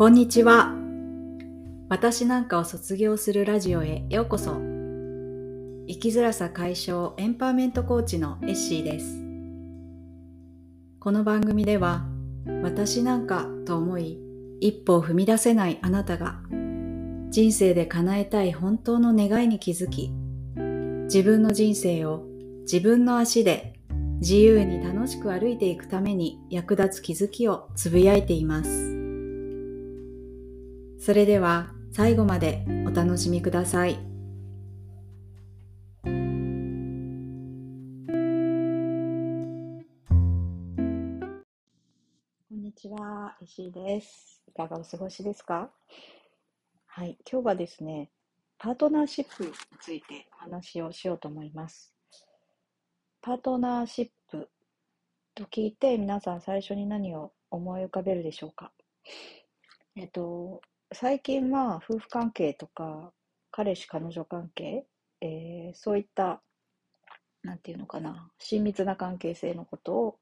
こんにちは。私なんかを卒業するラジオへようこそ。生きづらさ解消エンパワーメントコーチのエッシーです。この番組では、私なんかと思い、一歩を踏み出せないあなたが、人生で叶えたい本当の願いに気づき、自分の人生を自分の足で自由に楽しく歩いていくために役立つ気づきをつぶやいています。それでは最後までお楽しみください。こんにちは、石井です。いかがお過ごしですか？はい、今日はですね、パートナーシップについてお話をしようと思います。パートナーシップと聞いて皆さん最初に何を思い浮かべるでしょうか？えっと、最近は夫婦関係とか彼氏彼女関係、えー、そういったなんていうのかな親密な関係性のことを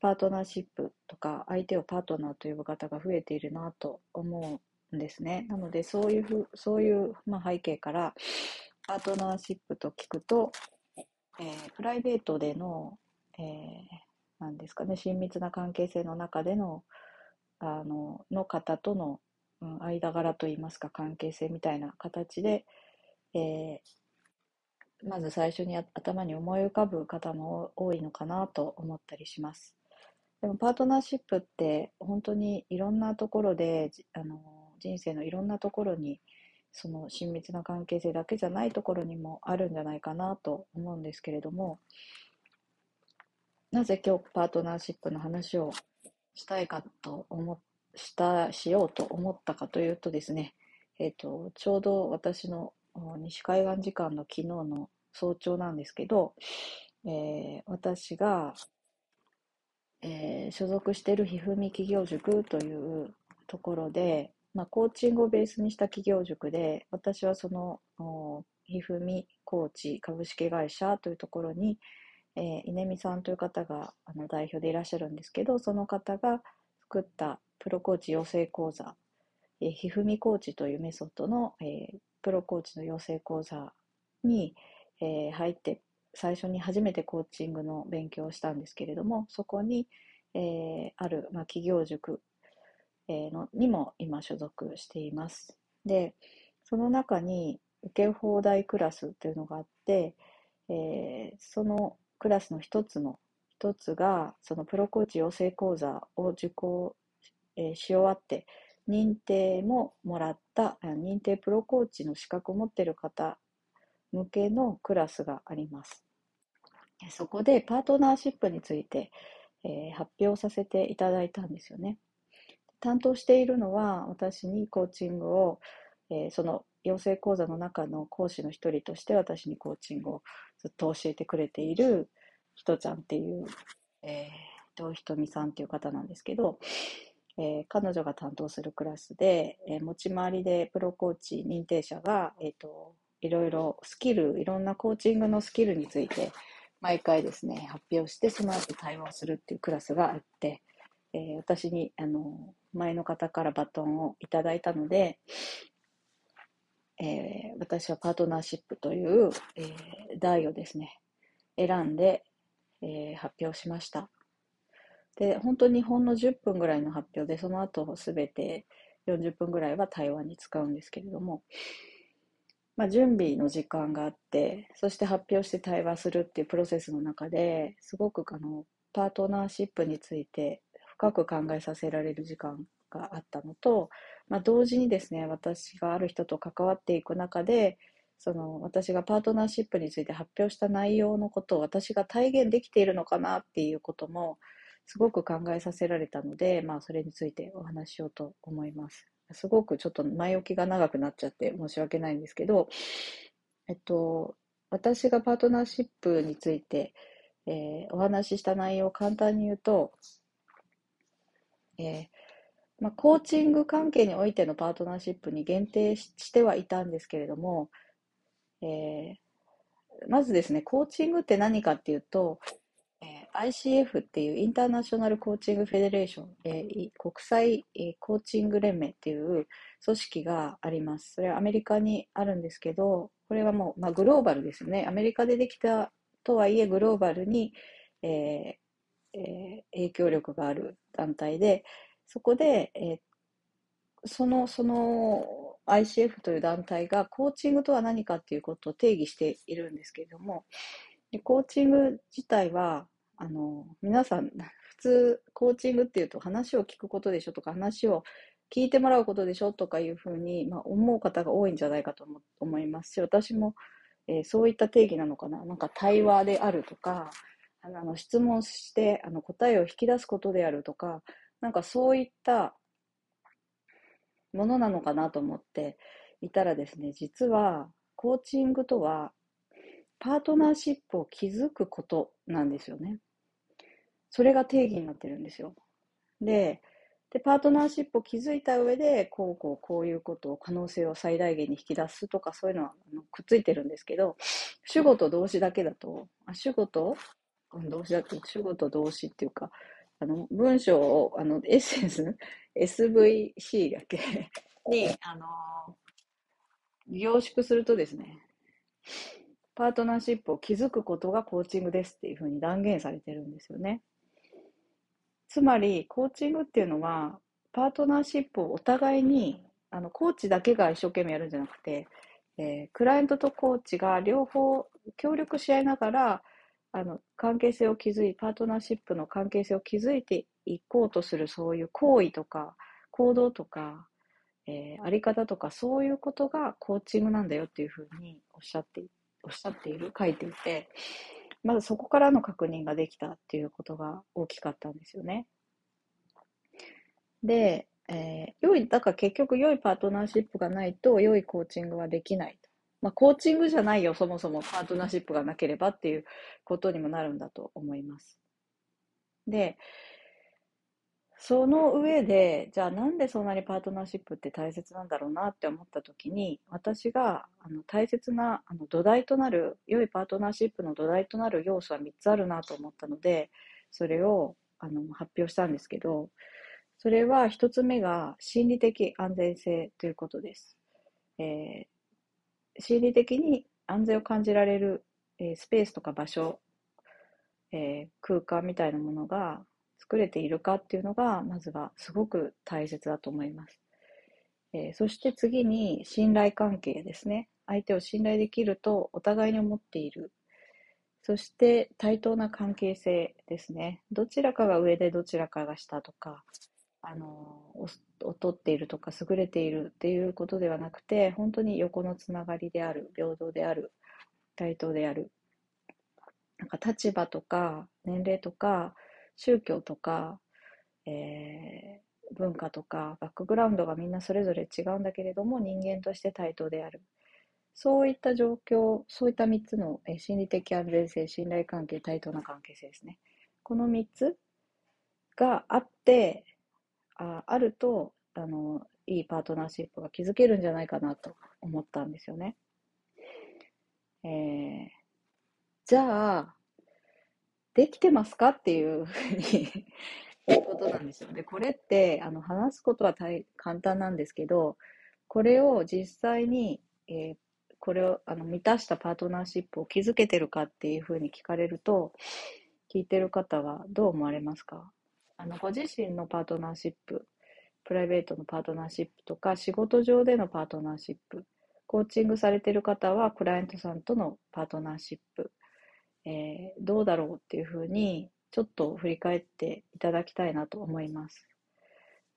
パートナーシップとか相手をパートナーと呼ぶ方が増えているなと思うんですね。なのでそういうふそういう、まあ、背景からパートナーシップと聞くと、えー、プライベートでの、えー、なんですかね親密な関係性の中でのあのの方とのうん、間柄といいますか関係性みたいな形で、えー、まず最初に頭に思い浮かぶ方も多いのかなと思ったりします。でもパートナーシップって本当にいろんなところであの人生のいろんなところにその親密な関係性だけじゃないところにもあるんじゃないかなと思うんですけれどもなぜ今日パートナーシップの話をしたいかと思っした、しようと思ったかというとですね、えっ、ー、と、ちょうど私の西海岸時間の昨日の早朝なんですけど、えー、私が、えー、所属しているひふみ企業塾というところで、まあ、コーチングをベースにした企業塾で、私はそのひふみコーチ株式会社というところに、えー、稲見さんという方があの代表でいらっしゃるんですけど、その方が作ったプロコーチ養成講座、えー、ひふみコーチというメソッドの、えー、プロコーチの養成講座に、えー、入って最初に初めてコーチングの勉強をしたんですけれどもそこに、えー、ある、まあ、企業塾、えー、のにも今所属しています。でその中に受け放題クラスというのがあって、えー、そのクラスの一つの一つがそのプロコーチ養成講座を受講えー、し終わって認定ももらった認定プロコーチの資格を持っている方向けのクラスがあります。そこでパートナーシップについて、えー、発表させていただいたんですよね。担当しているのは私にコーチングを、えー、その養成講座の中の講師の一人として私にコーチングをずっと教えてくれているひとちゃんっていう、えー、伊藤ひとみさんっていう方なんですけど、えー、彼女が担当するクラスで、えー、持ち回りでプロコーチ認定者が、えーと、いろいろスキルいろんなコーチングのスキルについて毎回ですね発表してその後対話をするっていうクラスがあって、えー、私にあの前の方からバトンをいただいたので、え私はパートナーシップという、え題をですね選んで、え発表しました。で、本当にほんの10分ぐらいの発表で、その後すべて40分ぐらいは対話に使うんですけれども、まあ、準備の時間があって、そして発表して対話するっていうプロセスの中ですごくあのパートナーシップについて深く考えさせられる時間があったのと、まあ、同時にですね私がある人と関わっていく中でその私がパートナーシップについて発表した内容のことを私が体現できているのかなっていうこともすごく考えさせられたので、まあ、それについてお話ししようと思います。すごくちょっと前置きが長くなっちゃって申し訳ないんですけど、えっと、私がパートナーシップについて、えー、お話しした内容を簡単に言うと、えーまあ、コーチング関係においてのパートナーシップに限定してはいたんですけれども、えー、まずですね、コーチングって何かっていうと、ICF っていうインターナショナルコーチングフェデレーション、えー、国際、えー、コーチング連盟っていう組織があります。それはアメリカにあるんですけど、これはもう、まあ、グローバルですね。アメリカでできたとはいえグローバルに、えーえー、影響力がある団体で、そこで、えー、その、その ICF という団体がコーチングとは何かっていうことを定義しているんですけれども、コーチング自体は、あの、皆さん、普通、コーチングっていうと話を聞くことでしょとか、話を聞いてもらうことでしょとかいうふうに、まあ、思う方が多いんじゃないかと思いますし、私も、えー、そういった定義なのかな。なんか対話であるとか、あの質問してあの答えを引き出すことであるとか、なんかそういったものなのかなと思っていたらですね、実はコーチングとはパートナーシップを築くことなんですよね。それが定義になってるんですよ。で、でパートナーシップを築いた上で、こうこうこういうことを可能性を最大限に引き出すとかそういうのはあのくっついてるんですけど、主語と動詞だけだと、あ主語と動詞だと主語と動詞っていうか、あの文章をあのエッセンス SVC だけに、あの凝縮するとですね、パートナーシップを築くことがコーチングですっていうふうに断言されてるんですよね。つまり、コーチングっていうのは、パートナーシップをお互いに、あの、コーチだけが一生懸命やるんじゃなくて、えー、クライアントとコーチが両方協力し合いながら、あの、関係性を築い、パートナーシップの関係性を築いていこうとするそういう行為とか行動とか、えー、あり方とかそういうことがコーチングなんだよっていうふうにおっしゃっておっしゃっている、書いていて、まずそこからの確認ができたっていうことが大きかったんですよね。で、えー、良い、だから結局良いパートナーシップがないと良いコーチングはできない。まあ、コーチングじゃないよ、そもそもパートナーシップがなければっていうことにもなるんだと思います。で、その上で、じゃあなんでそんなにパートナーシップって大切なんだろうなって思った時に、私があの大切なあの土台となる、良いパートナーシップの土台となる要素は3つあるなと思ったので、それをあの発表したんですけど、それは1つ目が心理的安全性ということです。えー、心理的に安全を感じられる、えー、スペースとか場所、えー、空間みたいなものが作れているかっていうのが、まずはすごく大切だと思います。えー、そして次に信頼関係ですね。相手を信頼できるとお互いに思っている。そして対等な関係性ですね。どちらかが上でどちらかが下とか、あの、劣っているとか優れているっていうことではなくて、本当に横のつながりである、平等である、対等である。なんか立場とか年齢とか宗教とか、えー、文化とかバックグラウンドがみんなそれぞれ違うんだけれども人間として対等であるそういった状況そういった3つの、えー、心理的安全性信頼関係対等な関係性ですねこの3つがあってああるとあのいいパートナーシップが築けるんじゃないかなと思ったんですよね。えー、じゃあできてますか？っていうふうに いうことなんですよ。で、これって、あの、話すことは大簡単なんですけど、これを実際に、えー、これをあの満たしたパートナーシップを築けてるかっていうふうに聞かれると、聞いてる方はどう思われますか？あの、ご自身のパートナーシップ、プライベートのパートナーシップとか、仕事上でのパートナーシップ、コーチングされてる方は、クライアントさんとのパートナーシップ、えー、どうだろうっていうふうに、ちょっと振り返っていただきたいなと思います。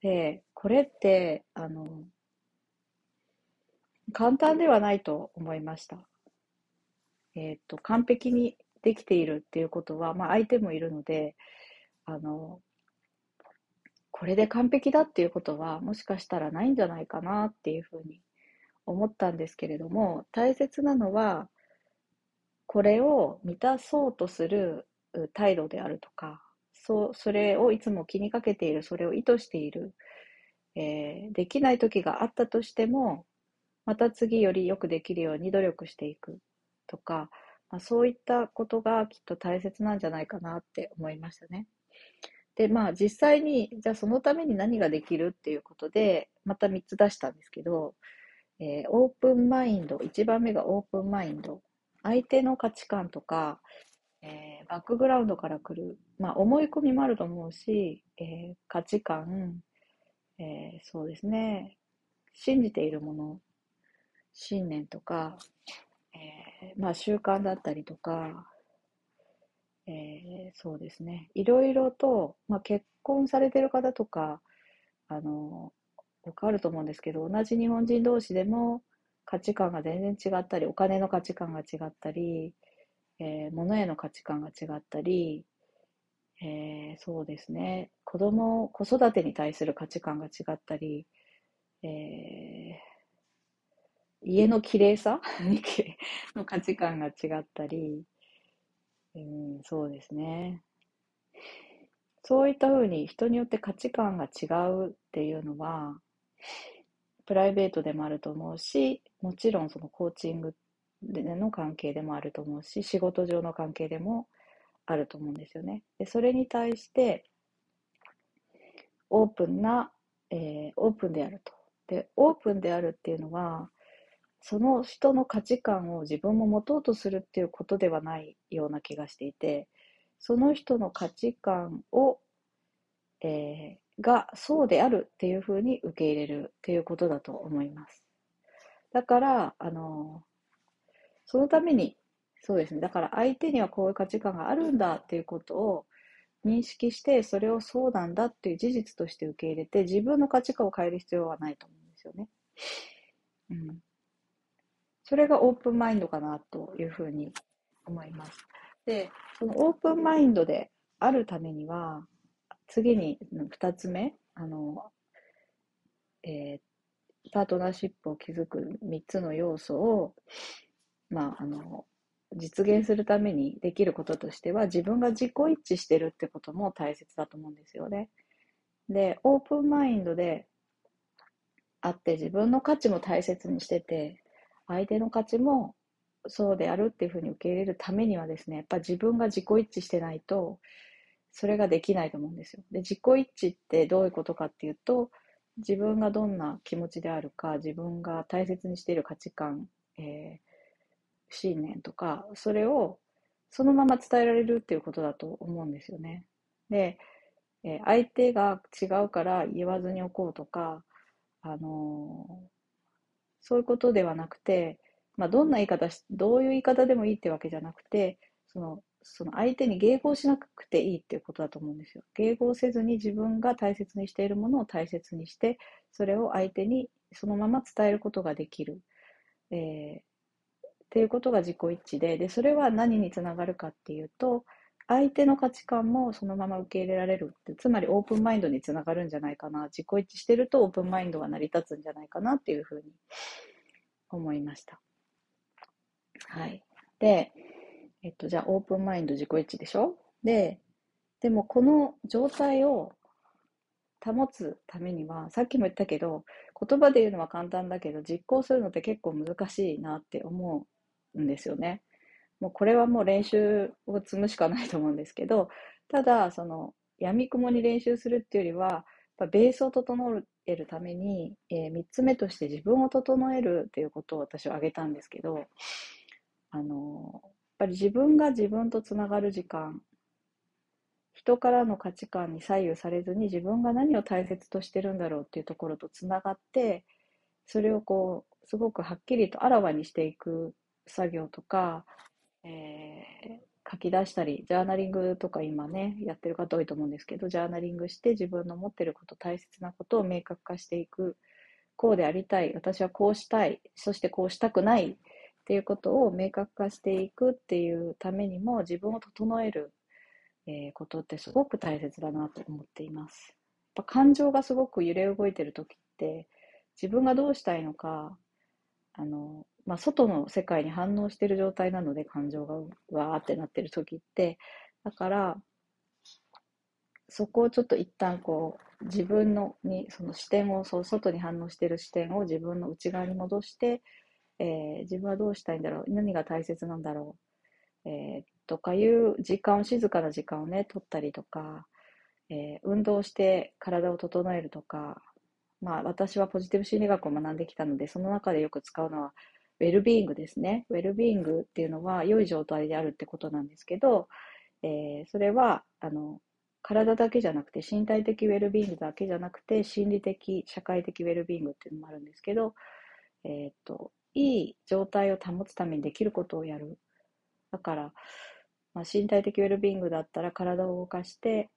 で、これって、あの、簡単ではないと思いました。えっ、ー、と、完璧にできているっていうことは、まあ相手もいるので、あの、これで完璧だっていうことは、もしかしたらないんじゃないかなっていうふうに思ったんですけれども、大切なのは、これを満たそうとする態度であるとか、そう、それをいつも気にかけている、それを意図している、えー、できない時があったとしても、また次よりよくできるように努力していくとか、まあ、そういったことがきっと大切なんじゃないかなって思いましたね。で、まあ実際に、じゃあそのために何ができるっていうことで、また3つ出したんですけど、えー、オープンマインド、1番目がオープンマインド。相手の価値観とか、えー、バックグラウンドから来る、まあ思い込みもあると思うし、えー、価値観、えそうですね、信じているもの、信念とか、えまあ習慣だったりとか、えー、そうですね。いろいろと、まあ、結婚されてる方とか、あの、よくあると思うんですけど、同じ日本人同士でも価値観が全然違ったり、お金の価値観が違ったり、えー、物への価値観が違ったり、えー、そうですね。子供、子育てに対する価値観が違ったり、えー、家の綺麗さ の価値観が違ったり、うん、そうですね。そういったふうに人によって価値観が違うっていうのは、プライベートでもあると思うし、もちろんそのコーチングでの関係でもあると思うし、仕事上の関係でもあると思うんですよね。で、それに対して、オープンな、えー、オープンであると。で、オープンであるっていうのは、その人の価値観を自分も持とうとするっていうことではないような気がしていて、その人の価値観を、えー、がそうであるっていうふうに受け入れるっていうことだと思います。だから、あの、そのために、そうですね。だから相手にはこういう価値観があるんだっていうことを認識して、それをそうなんだっていう事実として受け入れて、自分の価値観を変える必要はないと思うんですよね。うん。それがオープンマインドかなというふうに思います。で、そのオープンマインドであるためには、次に2つ目、あの、えー、パートナーシップを築く3つの要素を、まあ、あの、実現するためにできることとしては、自分が自己一致してるってことも大切だと思うんですよね。で、オープンマインドであって自分の価値も大切にしてて、相手の価値もそうであるっていうふうに受け入れるためにはですね、やっぱ自分が自己一致してないと、それができないと思うんですよ。で、自己一致ってどういうことかっていうと、自分がどんな気持ちであるか、自分が大切にしている価値観、えー、信念とか、それをそのまま伝えられるっていうことだと思うんですよね。で、えー、相手が違うから言わずにおこうとか、あのー、そういうことではなくて、まあ、どんな言い方、どういう言い方でもいいってわけじゃなくて、その、その相手に迎合しなくていいっていうことだと思うんですよ。迎合せずに自分が大切にしているものを大切にして、それを相手にそのまま伝えることができる。えー、っていうことが自己一致で、で、それは何につながるかっていうと、相手の価値観もそのまま受け入れられるって、つまりオープンマインドにつながるんじゃないかな。自己一致してるとオープンマインドが成り立つんじゃないかなっていうふうに思いました。はい。で、えっと、じゃあオープンマインド自己一致でしょ？で、でもこの状態を保つためには、さっきも言ったけど、言葉で言うのは簡単だけど、実行するのって結構難しいなって思うんですよね。もうこれはもう練習を積むしかないと思うんですけど、ただ、その、やみくもに練習するっていうよりは、ベースを整えるために、えー、3つ目として自分を整えるっていうことを私は挙げたんですけど、あのやっぱり自分が自分とつながる時間、人からの価値観に左右されずに自分が何を大切としてるんだろうっていうところとつながって、それをこう、すごくはっきりとあらわにしていく作業とか、えー、書き出したり、ジャーナリングとか今ね、やってる方多いと思うんですけど、ジャーナリングして自分の持ってること、大切なことを明確化していく。こうでありたい。私はこうしたい。そしてこうしたくない。っていうことを明確化していくっていうためにも自分を整える、え、ことってすごく大切だなと思っています。やっぱ感情がすごく揺れ動いてる時って自分がどうしたいのかあのまあ、外の世界に反応している状態なので、感情がわーってなってる時って、だから、そこをちょっと一旦こう、自分のに、その視点を、そう外に反応している視点を自分の内側に戻して、えー、自分はどうしたいんだろう何が大切なんだろうえー、とかいう時間を、静かな時間をね、取ったりとか、えー、運動して体を整えるとか、まあ私はポジティブ心理学を学んできたので、その中でよく使うのは、ウェルビーイングですね。ウェルビーイングっていうのは良い状態であるってことなんですけど、えー、それは、あの、体だけじゃなくて、身体的ウェルビーイングだけじゃなくて、心理的、社会的ウェルビーイングっていうのもあるんですけど、えっ、と、いい状態を保つためにできることをやる。だから、まあ、身体的ウェルビーイングだったら体を動かして、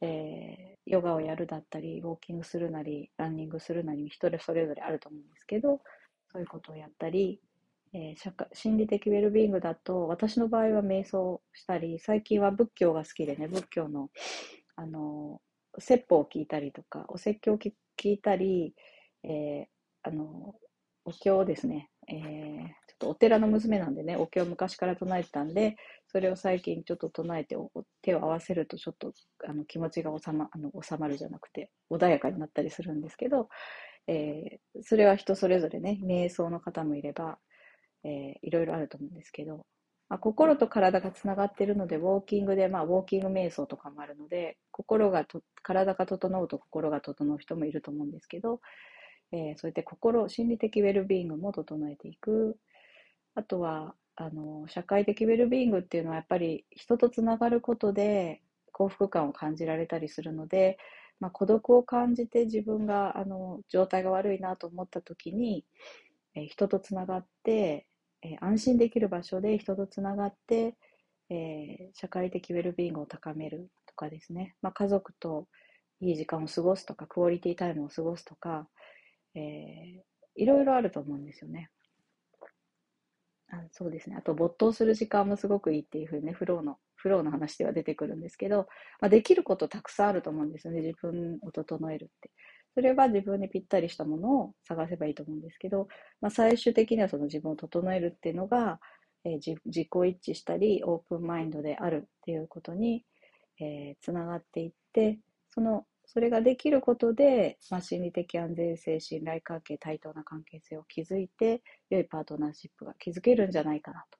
えー、ヨガをやるだったり、ウォーキングするなり、ランニングするなり、人それぞれあると思うんですけど、そういうことをやったり、えー、社会心理的ウェルビーイングだと、私の場合は瞑想したり、最近は仏教が好きでね、仏教の、あの、説法を聞いたりとか、お説教を聞いたり、えー、あの、お経ですね、えー、ちょっとお寺の娘なんでね、お経を昔から唱えてたんで、それを最近ちょっと唱えて手を合わせるとちょっとあの気持ちが収まあの収まるじゃなくて穏やかになったりするんですけど、えー、それは人それぞれね、瞑想の方もいれば、えー、いろいろあると思うんですけど、まあ、心と体がつながっているので、ウォーキングで、まあ、ウォーキング瞑想とかもあるので、心がと、体が整うと心が整う人もいると思うんですけど、えー、そうやって心、心理的ウェルビーイングも整えていく。あとは、あの、社会的ウェルビーイングっていうのはやっぱり人とつながることで幸福感を感じられたりするので、まあ、孤独を感じて自分があの状態が悪いなと思った時に、えー、人とつながって、えー、安心できる場所で人とつながって、えー、社会的ウェルビーイングを高めるとかですね、まあ、家族といい時間を過ごすとかクオリティタイムを過ごすとか、えいろいろあると思うんですよね。あそうですね。あと、没頭する時間もすごくいいっていうふうにね、フローのフローの話では出てくるんですけど、まあ、できることたくさんあると思うんですよね。自分を整えるって。それは自分にぴったりしたものを探せばいいと思うんですけど、まあ、最終的にはその自分を整えるっていうのが、えー、自己一致したり、オープンマインドであるっていうことに、えー、つながっていって、その、それができることで、まあ、心理的安全性、信頼関係、対等な関係性を築いて、良いパートナーシップが築けるんじゃないかなと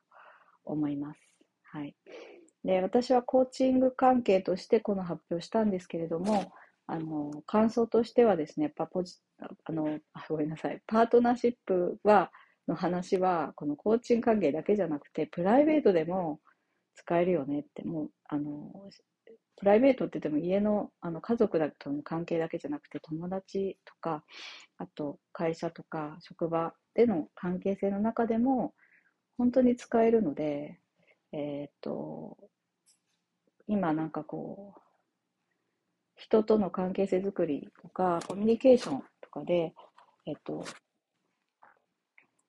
思います。はい。で、私はコーチング関係としてこの発表したんですけれども、あの、感想としてはですね、やっぱポジ、あの、あごめんなさい、パートナーシップは、の話は、このコーチング関係だけじゃなくて、プライベートでも使えるよねって、もう、あの、プライベートって言っても家のあの家族だとの関係だけじゃなくて友達とか、あと会社とか職場での関係性の中でも本当に使えるので、えっ、と、今なんかこう、人との関係性づくりとか、コミュニケーションとかで、えっと、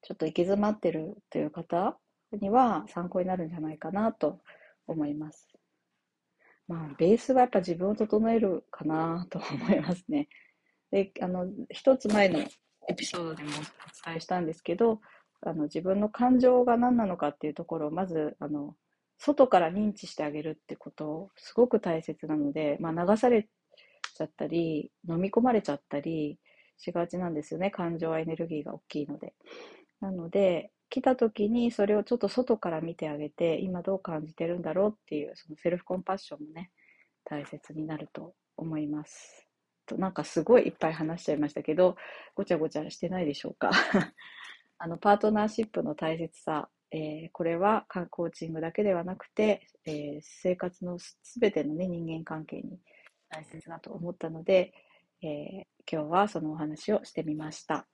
ちょっと行き詰まってるという方には参考になるんじゃないかなと思います。まあ、ベースはやっぱ自分を整えるかなと思いますね。で、あの、一つ前のエピソードでもお伝えしたんですけど、あの、自分の感情が何なのかっていうところをまず、あの、外から認知してあげるってことすごく大切なので、まあ、流されちゃったり飲み込まれちゃったりしがちなんですよね感情はエネルギーが大きいのでなので来た時にそれをちょっと外から見てあげて今どう感じてるんだろうっていうそのセルフコンパッションもね大切になると思いますとなんかすごいいっぱい話しちゃいましたけどごちゃごちゃしてないでしょうか？あのパートナーシップの大切さえー、これはコーチングだけではなくて、えー、生活のすべての、ね、人間関係に大切だと思ったので、えー、今日はそのお話をしてみました。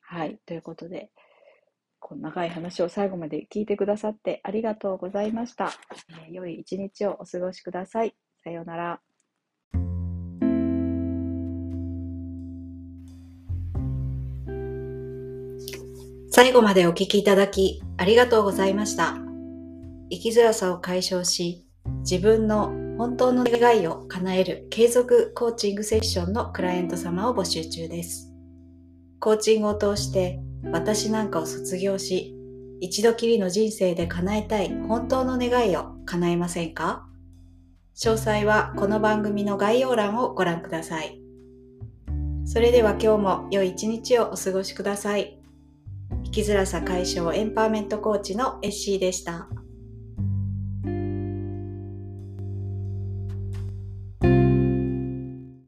はい。ということで、この長い話を最後まで聞いてくださってありがとうございました。え良い一日をお過ごしください。さようなら。最後までお聞きいただきありがとうございました。生きづらさを解消し、自分の本当の願いを叶える継続コーチングセッションのクライアント様を募集中です。コーチングを通して私なんかを卒業し、一度きりの人生で叶えたい本当の願いを叶えませんか？詳細はこの番組の概要欄をご覧ください。それでは今日も良い一日をお過ごしください。生きづらさ解消エンパワーメントコーチのエッシーでした。